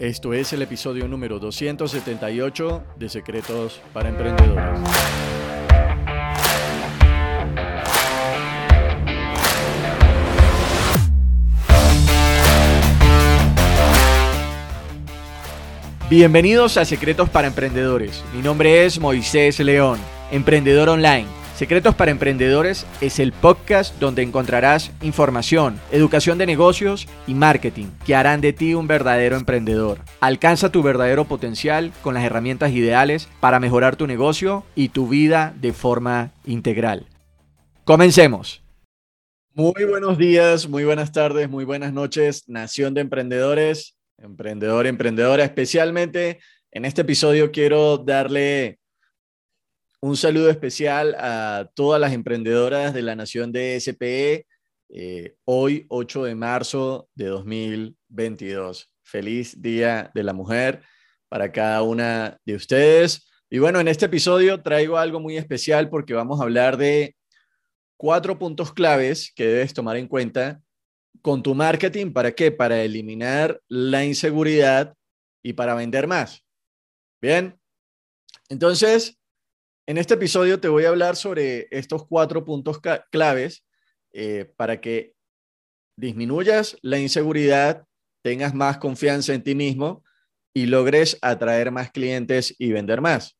Esto es el episodio número 278 de Secretos para Emprendedores. Bienvenidos a Secretos para Emprendedores. Mi nombre es Moisés León, emprendedor online. Secretos para Emprendedores es el podcast donde encontrarás información, educación de negocios y marketing que harán de ti un verdadero emprendedor. Alcanza tu verdadero potencial con las herramientas ideales para mejorar tu negocio y tu vida de forma integral. Comencemos. Muy buenos días, muy buenas tardes, muy buenas noches, Nación de Emprendedores emprendedor, emprendedora. Especialmente en este episodio quiero darle un saludo especial a todas las emprendedoras de la nación de SPE. Eh, hoy, 8 de marzo de 2022. Feliz Día de la Mujer para cada una de ustedes. Y bueno, en este episodio traigo algo muy especial porque vamos a hablar de cuatro puntos claves que debes tomar en cuenta con tu marketing, ¿para qué? Para eliminar la inseguridad y para vender más. Bien, entonces, en este episodio te voy a hablar sobre estos cuatro puntos claves eh, para que disminuyas la inseguridad, tengas más confianza en ti mismo y logres atraer más clientes y vender más.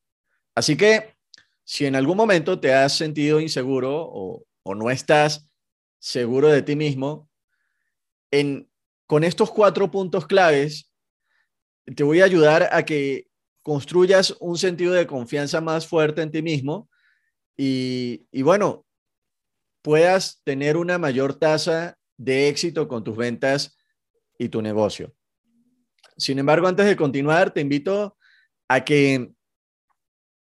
Así que, si en algún momento te has sentido inseguro o, o no estás seguro de ti mismo, con estos cuatro puntos claves, te voy a ayudar a que construyas un sentido de confianza más fuerte en ti mismo y, y bueno, puedas tener una mayor tasa de éxito con tus ventas y tu negocio. Sin embargo, antes de continuar, te invito a que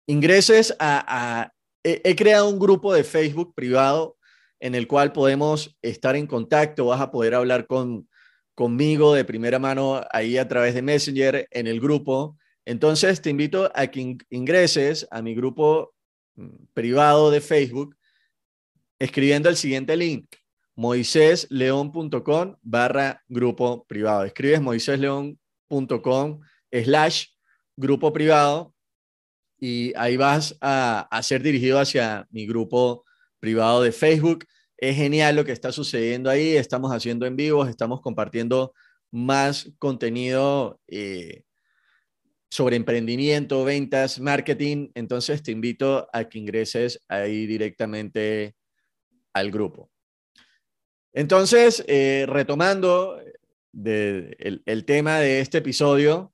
ingreses a, he, creado un grupo de Facebook privado en el cual podemos estar en contacto, vas a poder hablar con, conmigo de primera mano ahí a través de Messenger en el grupo. Entonces te invito a que ingreses a mi grupo mm, privado de Facebook escribiendo el siguiente link, moisésleón.com barra grupo privado. Escribes moisésleón.com slash grupo privado y ahí vas a, ser dirigido hacia mi grupo privado de Facebook. Es genial lo que está sucediendo ahí. Estamos haciendo en vivo, estamos compartiendo más contenido eh, sobre emprendimiento, ventas, marketing. Entonces te invito a que ingreses ahí directamente al grupo. Entonces, eh, retomando el, tema de este episodio,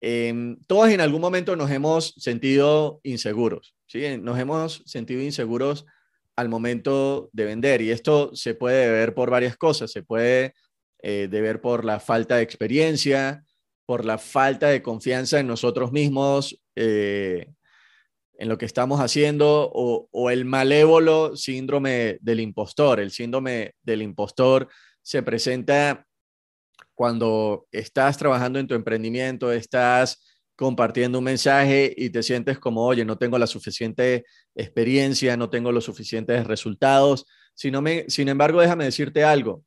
em, todos en algún momento nos hemos sentido inseguros. Nos hemos sentido inseguros al momento de vender y esto se puede ver por varias cosas. Se puede eh, deber por la falta de experiencia, por la falta de confianza en nosotros mismos, eh, en lo que estamos haciendo, o, el malévolo síndrome del impostor. El síndrome del impostor se presenta cuando estás trabajando en tu emprendimiento, estás compartiendo un mensaje y te sientes como, oye, no tengo la suficiente experiencia, no tengo los suficientes resultados. me, sin embargo, déjame decirte algo.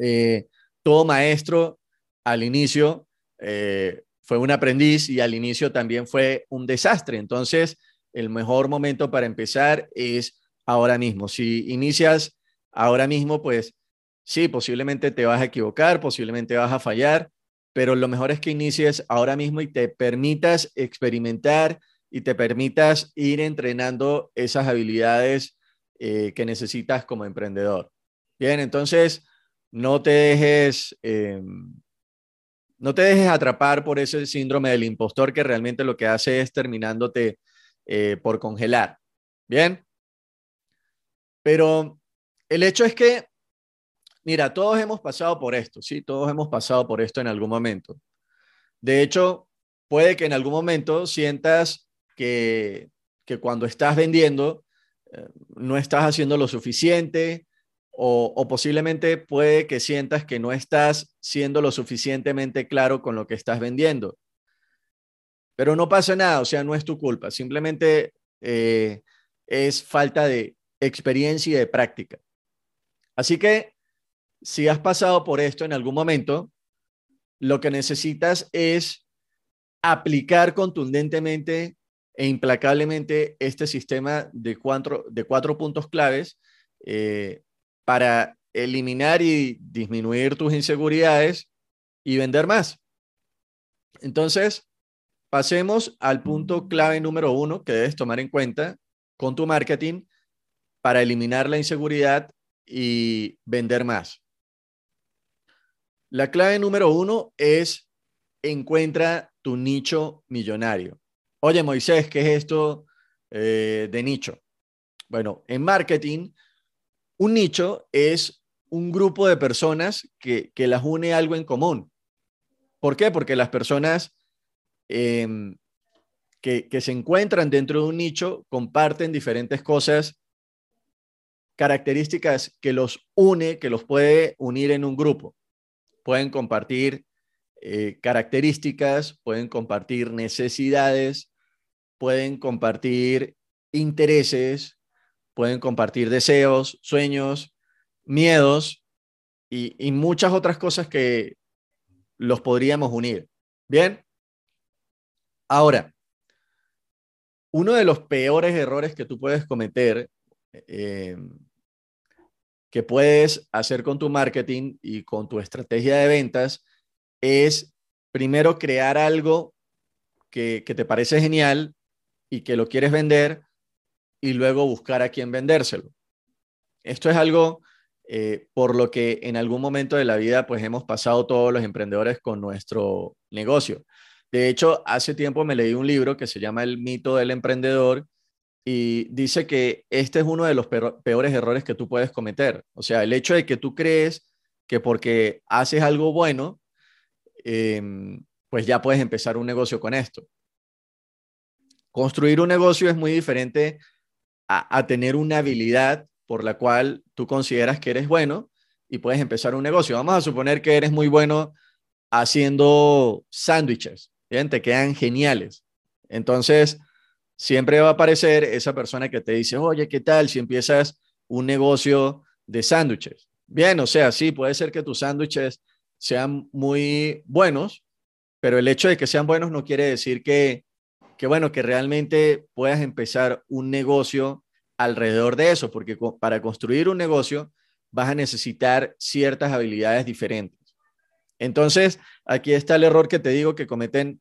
Eh, todo maestro al inicio eh, fue un aprendiz y al inicio también fue un desastre. Entonces, el mejor momento para empezar es ahora mismo. Si inicias ahora mismo, pues sí, posiblemente te vas a equivocar, posiblemente vas a fallar, pero lo mejor es que inicies ahora mismo y te permitas experimentar y te permitas ir entrenando esas habilidades eh, que necesitas como emprendedor. Bien, entonces no te dejes, eh, no te dejes atrapar por ese síndrome del impostor que realmente lo que hace es terminándote eh, por congelar. Bien, pero el hecho es que Mira, todos hemos pasado por esto, sí, todos hemos pasado por esto en algún momento. De hecho, puede que en algún momento sientas que, cuando estás vendiendo eh, no estás haciendo lo suficiente o, posiblemente puede que sientas que no estás siendo lo suficientemente claro con lo que estás vendiendo. Pero no pasa nada, o sea, no es tu culpa, simplemente eh, es falta de experiencia y de práctica. Así que si has pasado por esto en algún momento, lo que necesitas es aplicar contundentemente e implacablemente este sistema de cuatro, de cuatro puntos claves eh, para eliminar y disminuir tus inseguridades y vender más. Entonces, pasemos al punto clave número uno que debes tomar en cuenta con tu marketing para eliminar la inseguridad y vender más. La clave número uno es encuentra tu nicho millonario. Oye, Moisés, ¿qué es esto eh, de nicho? Bueno, en marketing, un nicho es un grupo de personas que, las une algo en común. ¿Por qué? Porque las personas em, que, que se encuentran dentro de un nicho comparten diferentes cosas, características que los une, que los puede unir en un grupo. Pueden compartir eh, características, pueden compartir necesidades, pueden compartir intereses, pueden compartir deseos, sueños, miedos y, muchas otras cosas que los podríamos unir. Bien. Ahora, uno de los peores errores que tú puedes cometer, eh, que puedes hacer con tu marketing y con tu estrategia de ventas, es primero crear algo que, te parece genial y que lo quieres vender y luego buscar a quién vendérselo. Esto es algo eh, por lo que en algún momento de la vida pues hemos pasado todos los emprendedores con nuestro negocio. De hecho, hace tiempo me leí un libro que se llama El mito del emprendedor y dice que este es uno de los peores errores que tú puedes cometer. O sea, el hecho de que tú crees que porque haces algo bueno, Em, pues ya puedes empezar un negocio con esto. Construir un negocio es muy diferente a, tener una habilidad por la cual tú consideras que eres bueno y puedes empezar un negocio. Vamos a suponer que eres muy bueno haciendo sándwiches, ¿bien? Te quedan geniales. Entonces, siempre va a aparecer esa persona que te dice, oye, ¿qué tal si empiezas un negocio de sándwiches? Bien, o sea, sí, puede ser que tus sándwiches sean muy buenos, pero el hecho de que sean buenos no quiere decir que, que bueno, que realmente puedas empezar un negocio alrededor de eso, porque para construir un negocio vas a necesitar ciertas habilidades diferentes. Entonces, aquí está el error que te digo que cometen,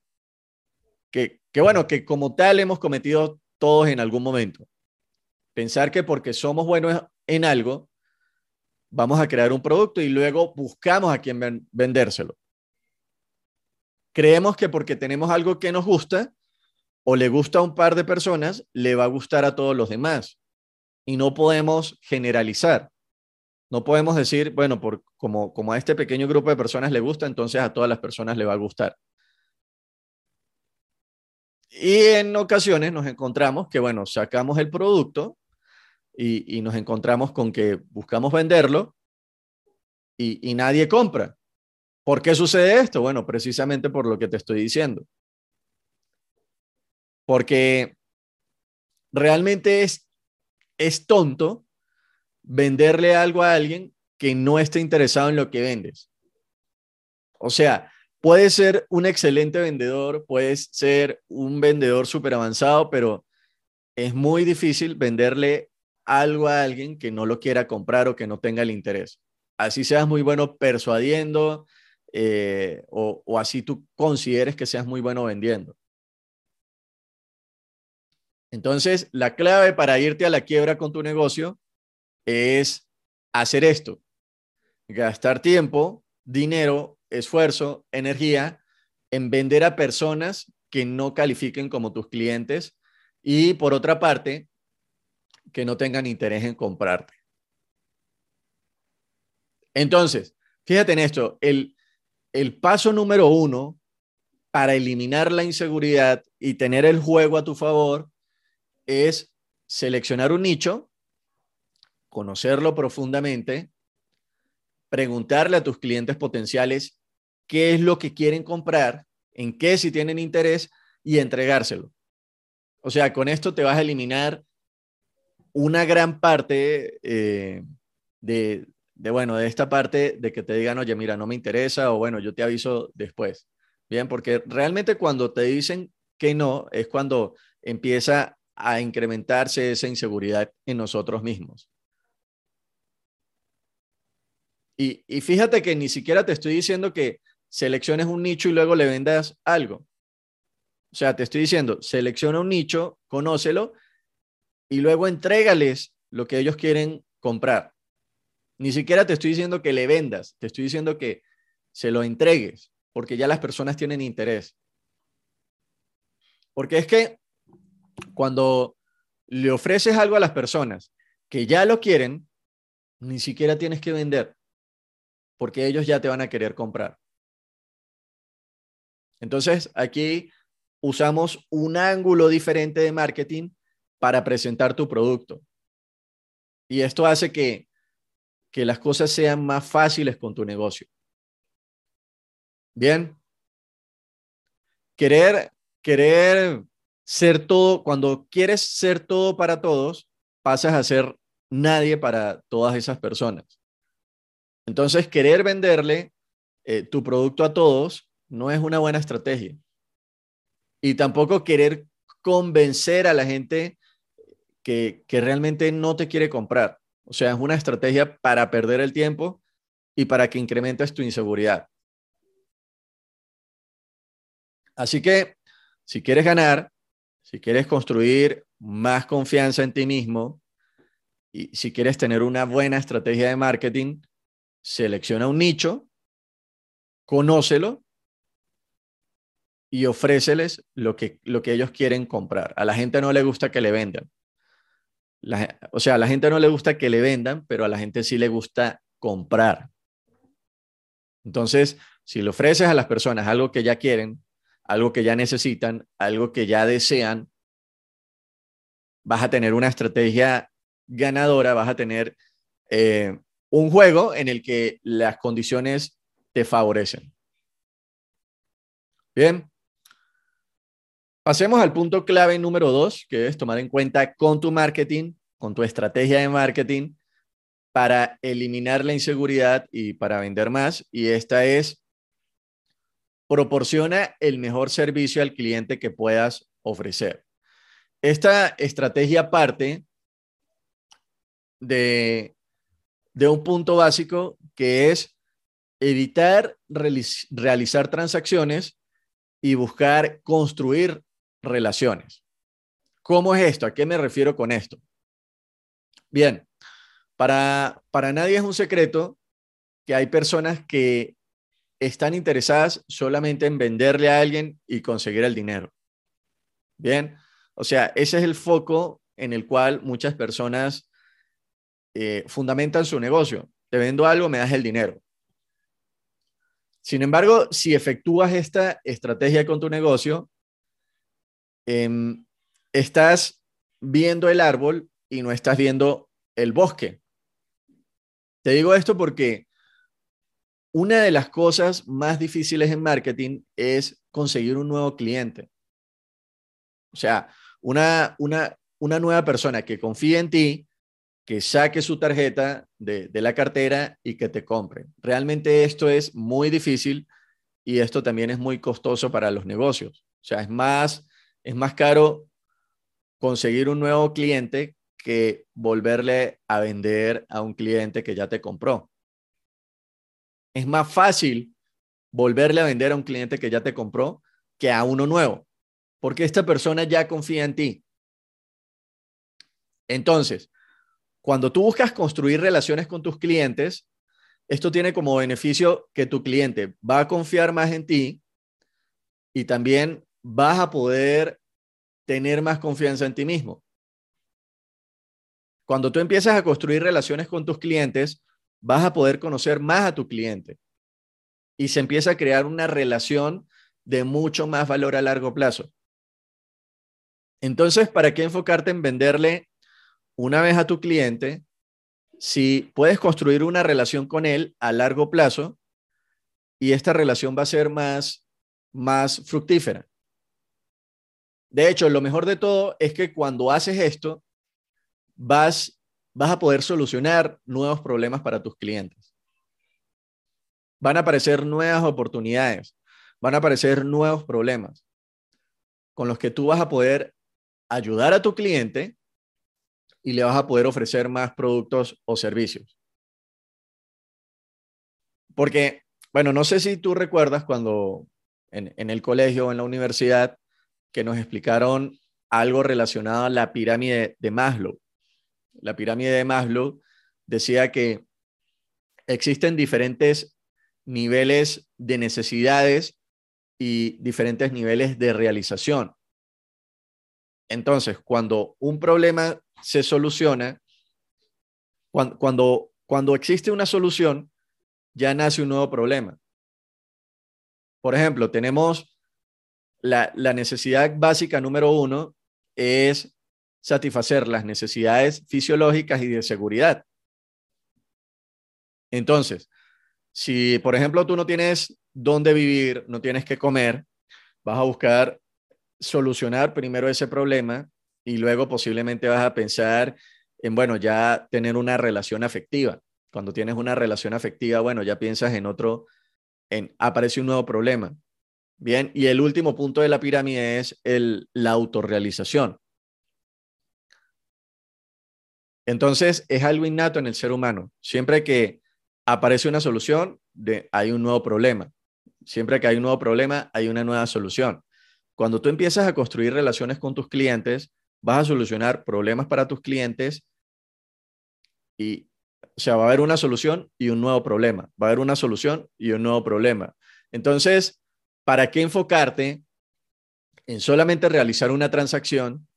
que, que bueno, que como tal hemos cometido todos en algún momento. Pensar que porque somos buenos en algo, vamos a crear un producto y luego buscamos a quién vendérselo. Creemos que porque tenemos algo que nos gusta o le gusta a un par de personas, le va a gustar a todos los demás. Y no podemos generalizar. No podemos decir, bueno, por, como, a este pequeño grupo de personas le gusta, entonces a todas las personas le va a gustar. Y en ocasiones nos encontramos que, bueno, sacamos el producto y, nos encontramos con que buscamos venderlo y, nadie compra. ¿Por qué sucede esto? Bueno, precisamente por lo que te estoy diciendo. Porque realmente es, es tonto venderle algo a alguien que no esté interesado en lo que vendes. O sea, puedes ser un excelente vendedor, puedes ser un vendedor súper avanzado, pero es muy difícil venderle algo a alguien que no lo quiera comprar o que no tenga el interés. Así seas muy bueno persuadiendo eh, o, o así tú consideres que seas muy bueno vendiendo. Entonces, la clave para irte a la quiebra con tu negocio es hacer esto. Gastar tiempo, dinero, esfuerzo, energía en vender a personas que no califiquen como tus clientes y por otra parte, que no tengan interés en comprarte. Entonces, fíjate en esto, el, el paso número uno para eliminar la inseguridad y tener el juego a tu favor es seleccionar un nicho, conocerlo profundamente, preguntarle a tus clientes potenciales qué es lo que quieren comprar, en qué si tienen interés y entregárselo. O sea, con esto te vas a eliminar una gran parte eh, de, de, bueno, de esta parte de que te digan, oye, mira, no me interesa o bueno, yo te aviso después. Bien, porque realmente cuando te dicen que no, es cuando empieza a incrementarse esa inseguridad en nosotros mismos. Y, y, fíjate que ni siquiera te estoy diciendo que selecciones un nicho y luego le vendas algo. O sea, te estoy diciendo, selecciona un nicho, conócelo y luego entrégales lo que ellos quieren comprar. Ni siquiera te estoy diciendo que le vendas, te estoy diciendo que se lo entregues, porque ya las personas tienen interés. Porque es que cuando le ofreces algo a las personas que ya lo quieren, ni siquiera tienes que vender, porque ellos ya te van a querer comprar. Entonces, aquí usamos un ángulo diferente de marketing para presentar tu producto. Y esto hace que, que las cosas sean más fáciles con tu negocio. Bien. Querer, querer ser todo, cuando quieres ser todo para todos, pasas a ser nadie para todas esas personas. Entonces, querer venderle eh, tu producto a todos no es una buena estrategia. Y tampoco querer convencer a la gente que, que realmente no te quiere comprar. O sea, es una estrategia para perder el tiempo y para que incrementes tu inseguridad. Así que, si quieres ganar, si quieres construir más confianza en ti mismo y si quieres tener una buena estrategia de marketing, selecciona un nicho, conócelo y ofréceles lo que, lo que ellos quieren comprar. A la gente no le gusta que le vendan. o sea, a la gente no le gusta que le vendan, pero a la gente sí le gusta comprar. Entonces, si le ofreces a las personas algo que ya quieren, algo que ya necesitan, algo que ya desean, vas a tener una estrategia ganadora, vas a tener eh, un juego en el que las condiciones te favorecen. Bien. Pasemos al punto clave número dos, que es tomar en cuenta con tu marketing, con tu estrategia de marketing, para eliminar la inseguridad y para vender más. Y esta es proporciona el mejor servicio al cliente que puedas ofrecer. Esta estrategia parte de, de un punto básico que es evitar realizar transacciones y buscar construir relaciones. ¿Cómo es esto? ¿A qué me refiero con esto? Bien, para, para nadie es un secreto que hay personas que están interesadas solamente en venderle a alguien y conseguir el dinero. Bien, o sea, ese es el foco en el cual muchas personas eh, fundamentan su negocio. Te vendo algo, me das el dinero. Sin embargo, si efectúas esta estrategia con tu negocio, em, estás viendo el árbol y no estás viendo el bosque. Te digo esto porque una de las cosas más difíciles en marketing es conseguir un nuevo cliente. O sea, una, una, una nueva persona que confíe en ti, que saque su tarjeta de, de la cartera y que te compre. Realmente esto es muy difícil y esto también es muy costoso para los negocios. O sea, es más, es más caro conseguir un nuevo cliente que volverle a vender a un cliente que ya te compró es más fácil volverle a vender a un cliente que ya te compró que a uno nuevo, porque esta persona ya confía en ti. Entonces, cuando tú buscas construir relaciones con tus clientes, esto tiene como beneficio que tu cliente va a confiar más en ti y también vas a poder tener más confianza en ti mismo. Cuando tú empiezas a construir relaciones con tus clientes, vas a poder conocer más a tu cliente y se empieza a crear una relación de mucho más valor a largo plazo. Entonces, ¿para qué enfocarte en venderle una vez a tu cliente si puedes construir una relación con él a largo plazo y esta relación va a ser más, más fructífera? De hecho, lo mejor de todo es que cuando haces esto, vas vas a poder solucionar nuevos problemas para tus clientes. Van a aparecer nuevas oportunidades, van a aparecer nuevos problemas con los que tú vas a poder ayudar a tu cliente y le vas a poder ofrecer más productos o servicios. Porque, bueno, no sé si tú recuerdas cuando en, el colegio o en la universidad que nos explicaron algo relacionado a la pirámide de Maslow. La pirámide de Maslow decía que existen diferentes niveles de necesidades y diferentes niveles de realización. Entonces, cuando un problema se soluciona, cuando, cuando, existe una solución, ya nace un nuevo problema. Por ejemplo, tenemos la, la necesidad básica número uno es satisfacer las necesidades fisiológicas y de seguridad. Entonces, si por ejemplo tú no tienes dónde vivir, no tienes que comer, vas a buscar solucionar primero ese problema y luego posiblemente vas a pensar en, bueno, ya tener una relación afectiva. Cuando tienes una relación afectiva, bueno, ya piensas en otro, en aparece un nuevo problema. Bien, y el último punto de la pirámide es el, la autorrealización. Entonces, es algo innato en el ser humano. Siempre que aparece una solución, hay un nuevo problema. Siempre que hay un nuevo problema, hay una nueva solución. Cuando tú empiezas a construir relaciones con tus clientes, vas a solucionar problemas para tus clientes y, o sea, va a haber una solución y un nuevo problema. Va a haber una solución y un nuevo problema. Entonces, ¿para qué enfocarte en solamente realizar una transacción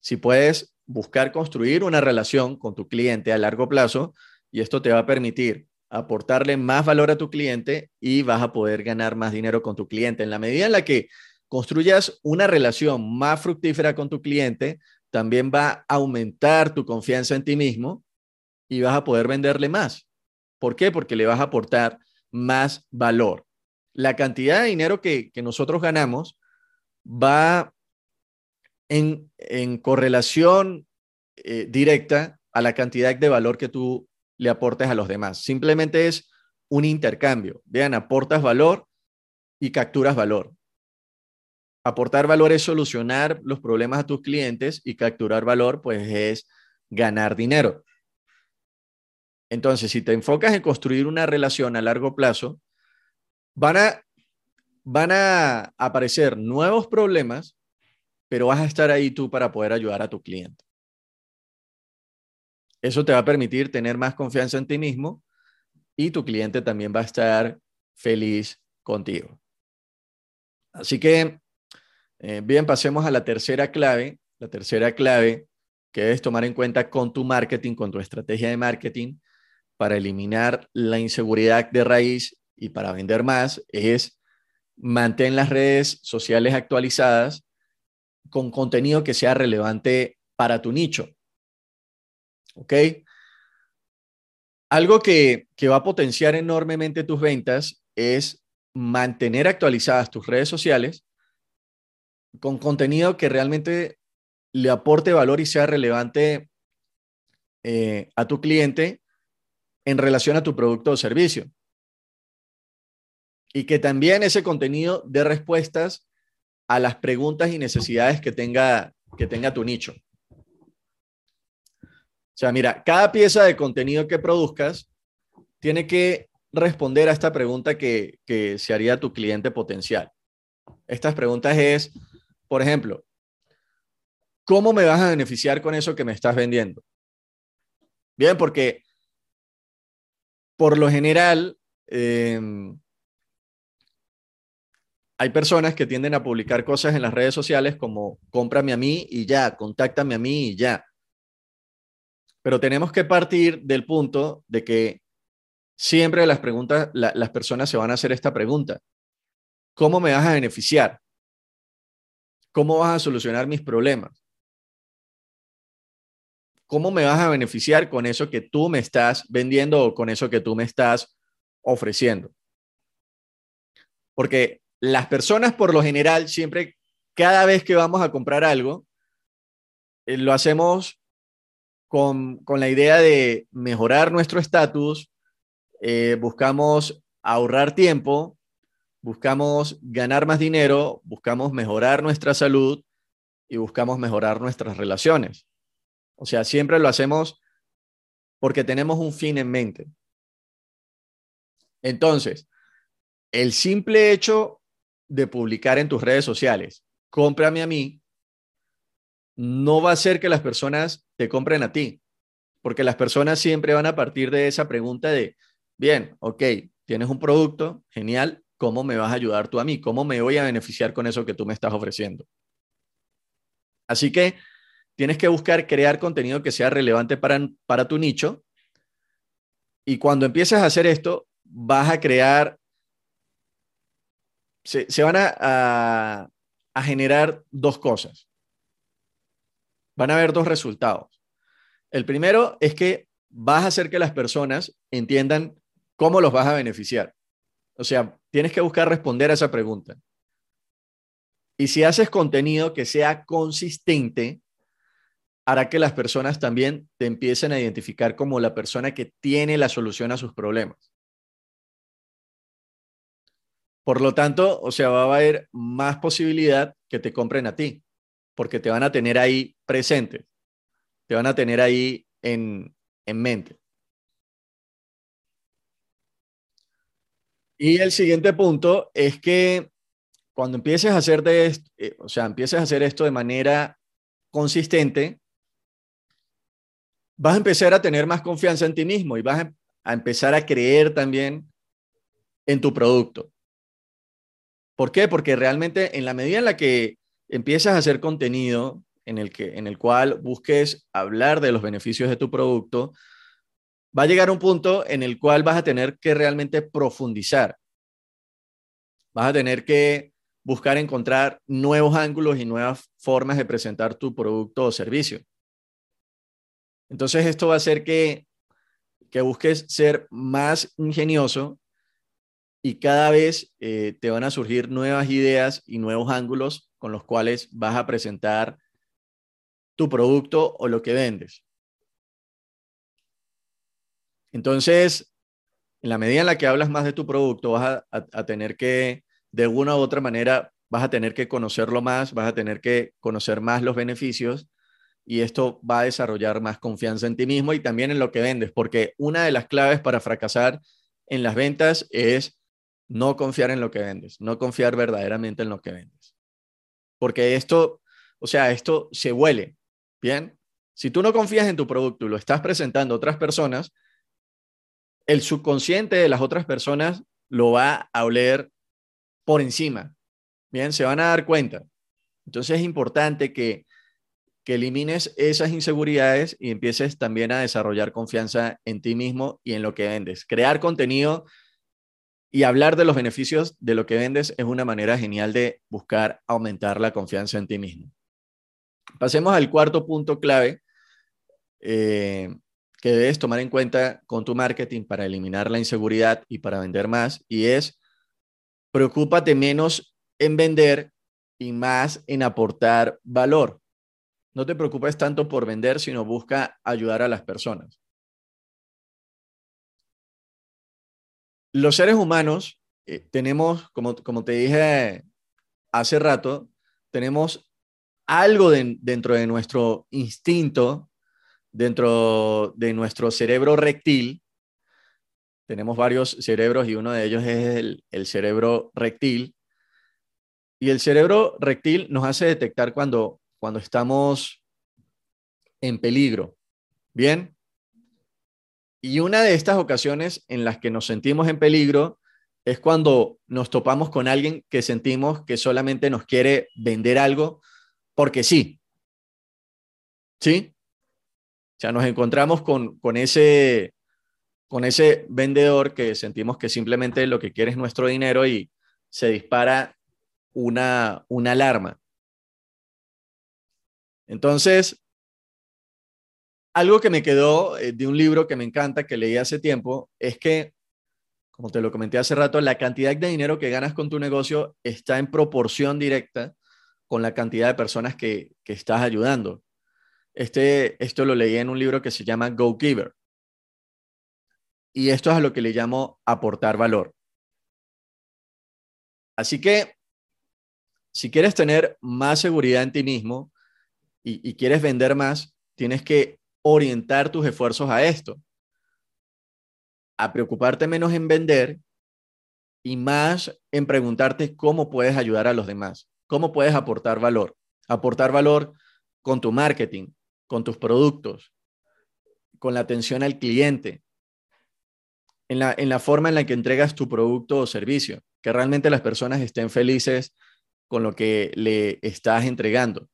si puedes buscar construir una relación con tu cliente a largo plazo y esto te va a permitir aportarle más valor a tu cliente y vas a poder ganar más dinero con tu cliente. En la medida en la que construyas una relación más fructífera con tu cliente, también va a aumentar tu confianza en ti mismo y vas a poder venderle más. ¿Por qué? Porque le vas a aportar más valor. La cantidad de dinero que, nosotros ganamos va en, correlación eh, directa a la cantidad de valor que tú le aportes a los demás. Simplemente es un intercambio. Vean, aportas valor y capturas valor. Aportar valor es solucionar los problemas a tus clientes y capturar valor, pues es ganar dinero. Entonces, si te enfocas en construir una relación a largo plazo, van a, van a aparecer nuevos problemas, pero vas a estar ahí tú para poder ayudar a tu cliente. Eso te va a permitir tener más confianza en ti mismo y tu cliente también va a estar feliz contigo. Así que eh, bien, pasemos a la tercera clave. La tercera clave que debes tomar en cuenta con tu marketing, con tu estrategia de marketing para eliminar la inseguridad de raíz y para vender más es mantén las redes sociales actualizadas con contenido que sea relevante para tu nicho. ¿Ok? Algo que, que va a potenciar enormemente tus ventas es mantener actualizadas tus redes sociales con contenido que realmente le aporte valor y sea relevante eh, a tu cliente en relación a tu producto o servicio. Y que también ese contenido dé respuestas a las preguntas y necesidades que tenga, que tenga tu nicho. O sea, mira, cada pieza de contenido que produzcas tiene que responder a esta pregunta que, que se haría tu cliente potencial. Estas preguntas es, por ejemplo, ¿cómo me vas a beneficiar con eso que me estás vendiendo? Bien, porque por lo general em, hay personas que tienden a publicar cosas en las redes sociales como cómprame a mí y ya, contáctame a mí y ya. Pero tenemos que partir del punto de que siempre las preguntas, las personas se van a hacer esta pregunta. ¿Cómo me vas a beneficiar? ¿Cómo vas a solucionar mis problemas? ¿Cómo me vas a beneficiar con eso que tú me estás vendiendo o con eso que tú me estás ofreciendo? Porque las personas por lo general siempre, cada vez que vamos a comprar algo, eh, lo hacemos con, con, la idea de mejorar nuestro estatus, eh, buscamos ahorrar tiempo, buscamos ganar más dinero, buscamos mejorar nuestra salud y buscamos mejorar nuestras relaciones. O sea, siempre lo hacemos porque tenemos un fin en mente. Entonces, el simple hecho de publicar en tus redes sociales, cómprame a mí, no va a hacer que las personas te compren a ti, porque las personas siempre van a partir de esa pregunta de, bien, ok, tienes un producto, genial, ¿cómo me vas a ayudar tú a mí? ¿Cómo me voy a beneficiar con eso que tú me estás ofreciendo? Así que tienes que buscar crear contenido que sea relevante para, para tu nicho. Y cuando empieces a hacer esto, vas a crear, se, van a, a generar dos cosas. Van a haber dos resultados. El primero es que vas a hacer que las personas entiendan cómo los vas a beneficiar. O sea, tienes que buscar responder a esa pregunta. Y si haces contenido que sea consistente, hará que las personas también te empiecen a identificar como la persona que tiene la solución a sus problemas. Por lo tanto, o sea, va a haber más posibilidad que te compren a ti, porque te van a tener ahí presente, te van a tener ahí en, en mente. Y el siguiente punto es que cuando empieces a hacer de esto, eh, o sea, empieces a hacer esto de manera consistente, vas a empezar a tener más confianza en ti mismo y vas a, empezar a creer también en tu producto. ¿Por qué? Porque realmente en la medida en la que empiezas a hacer contenido en el, que, en el cual busques hablar de los beneficios de tu producto, va a llegar un punto en el cual vas a tener que realmente profundizar. Vas a tener que buscar encontrar nuevos ángulos y nuevas formas de presentar tu producto o servicio. Entonces esto va a hacer que, que busques ser más ingenioso y cada vez eh, te van a surgir nuevas ideas y nuevos ángulos con los cuales vas a presentar tu producto o lo que vendes. Entonces, en la medida en la que hablas más de tu producto, vas a, tener que, de una u otra manera, vas a tener que conocerlo más, vas a tener que conocer más los beneficios y esto va a desarrollar más confianza en ti mismo y también en lo que vendes, porque una de las claves para fracasar en las ventas es no confiar en lo que vendes, no confiar verdaderamente en lo que vendes. Porque esto, o sea, esto se huele, ¿bien? Si tú no confías en tu producto y lo estás presentando a otras personas, el subconsciente de las otras personas lo va a oler por encima. Bien, se van a dar cuenta. Entonces es importante que, que elimines esas inseguridades y empieces también a desarrollar confianza en ti mismo y en lo que vendes. Crear contenido y hablar de los beneficios de lo que vendes es una manera genial de buscar aumentar la confianza en ti mismo. Pasemos al cuarto punto clave, eh, que debes tomar en cuenta con tu marketing para eliminar la inseguridad y para vender más, y es preocúpate menos en vender y más en aportar valor. No te preocupes tanto por vender, sino busca ayudar a las personas. Los seres humanos eh, tenemos, como, como te dije hace rato, tenemos algo dentro de nuestro instinto dentro de nuestro cerebro rectil, tenemos varios cerebros y uno de ellos es el, cerebro rectil. Y el cerebro rectil nos hace detectar cuando, cuando estamos en peligro. Bien. Y una de estas ocasiones en las que nos sentimos en peligro es cuando nos topamos con alguien que sentimos que solamente nos quiere vender algo porque sí. ¿Sí? sea, nos encontramos con, con, ese, con ese vendedor que sentimos que simplemente lo que quiere es nuestro dinero y se dispara una, una alarma. Entonces, algo que me quedó eh, de un libro que me encanta, que leí hace tiempo, es que, como te lo comenté hace rato, la cantidad de dinero que ganas con tu negocio está en proporción directa con la cantidad de personas que, que estás ayudando. Este, esto lo leí en un libro que se llama Go Giver. Y esto es a lo que le llamo aportar valor. Así que, si quieres tener más seguridad en ti mismo y, y quieres vender más, tienes que orientar tus esfuerzos a esto, a preocuparte menos en vender y más en preguntarte cómo puedes ayudar a los demás, cómo puedes aportar valor. Aportar valor con tu marketing, con tus productos, con la atención al cliente, en la, en la forma en la que entregas tu producto o servicio, que realmente las personas estén felices con lo que le estás entregando.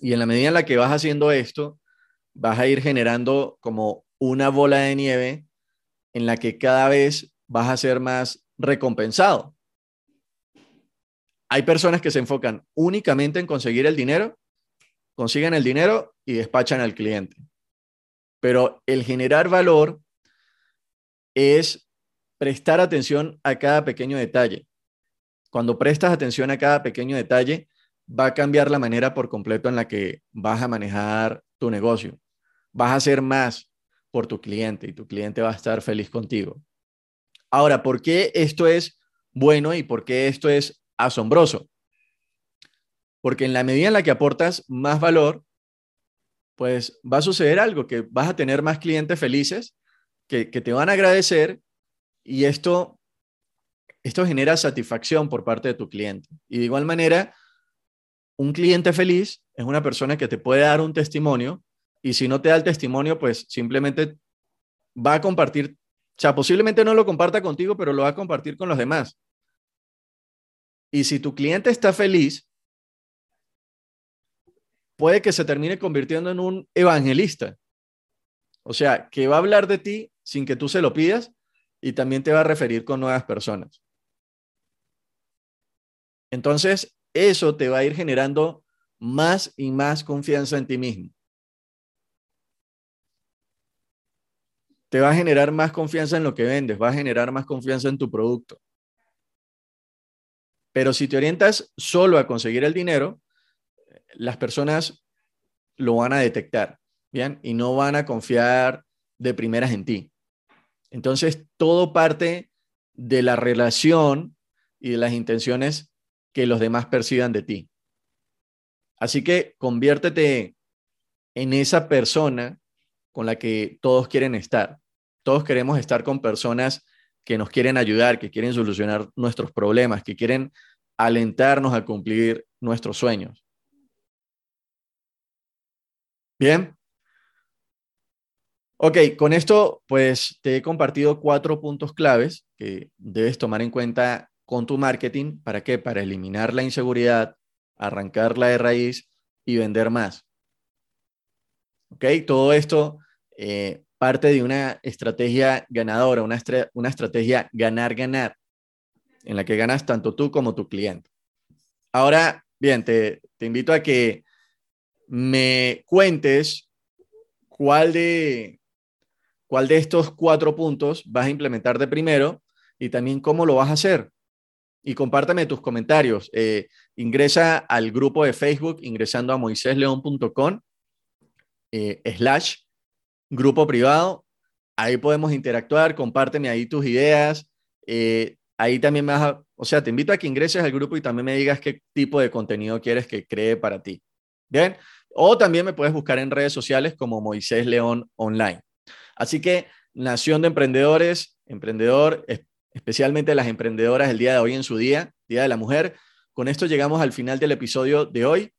Y en la medida en la que vas haciendo esto, vas a ir generando como una bola de nieve en la que cada vez vas a ser más recompensado. Hay personas que se enfocan únicamente en conseguir el dinero, consiguen el dinero y despachan al cliente. Pero el generar valor es prestar atención a cada pequeño detalle. Cuando prestas atención a cada pequeño detalle, va a cambiar la manera por completo en la que vas a manejar tu negocio. Vas a hacer más por tu cliente y tu cliente va a estar feliz contigo. Ahora, ¿por qué esto es bueno y por qué esto es asombroso? Porque en la medida en la que aportas más valor, pues va a suceder algo, que vas a tener más clientes felices que, te van a agradecer y esto, esto genera satisfacción por parte de tu cliente. Y de igual manera, un cliente feliz es una persona que te puede dar un testimonio y si no te da el testimonio, pues simplemente va a compartir o sea, posiblemente no lo comparta contigo, pero lo va a compartir con los demás. Y si tu cliente está feliz, puede que se termine convirtiendo en un evangelista. O sea, que va a hablar de ti sin que tú se lo pidas y también te va a referir con nuevas personas. Entonces, eso te va a ir generando más y más confianza en ti mismo. Te va a generar más confianza en lo que vendes, va a generar más confianza en tu producto. Pero si te orientas solo a conseguir el dinero, las personas lo van a detectar, ¿bien? Y no van a confiar de primeras en ti. Entonces, todo parte de la relación y de las intenciones que los demás perciban de ti. Así que conviértete en esa persona con la que todos quieren estar. Todos queremos estar con personas que nos quieren ayudar, que quieren solucionar nuestros problemas, que quieren alentarnos a cumplir nuestros sueños. Bien. Ok, con esto pues te he compartido cuatro puntos claves que debes tomar en cuenta con tu marketing. ¿Para qué? Para eliminar la inseguridad, arrancarla de raíz y vender más. Ok, todo esto eh, parte de una estrategia ganadora, una, una estrategia ganar-ganar, en la que ganas tanto tú como tu cliente. Ahora, bien, te, te invito a que me cuentes cuál de, cuál de estos cuatro puntos vas a implementar de primero y también cómo lo vas a hacer. Y compártame tus comentarios. Eh, ingresa al grupo de Facebook ingresando a moisésleón.com eh, slash grupo privado. Ahí podemos interactuar, compárteme ahí tus ideas. Eh, ahí también me vas a, o sea, te invito a que ingreses al grupo y también me digas qué tipo de contenido quieres que cree para ti. Bien, o también me puedes buscar en redes sociales como Moisés León Online. Así que, Nación de Emprendedores, emprendedor, especialmente las emprendedoras el día de hoy en su día, Día de la Mujer. Con esto llegamos al final del episodio de hoy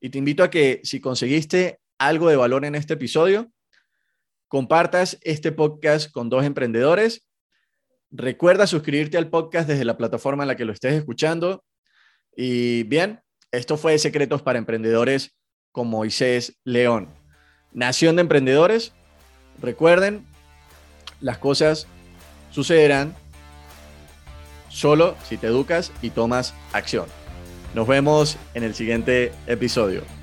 y te invito a que si conseguiste algo de valor en este episodio, compartas este podcast con dos emprendedores. Recuerda suscribirte al podcast desde la plataforma en la que lo estés escuchando. Y bien, esto fue Secretos para Emprendedores con Moisés León. Nación de Emprendedores. Recuerden, las cosas sucederán solo si te educas y tomas acción. Nos vemos en el siguiente episodio.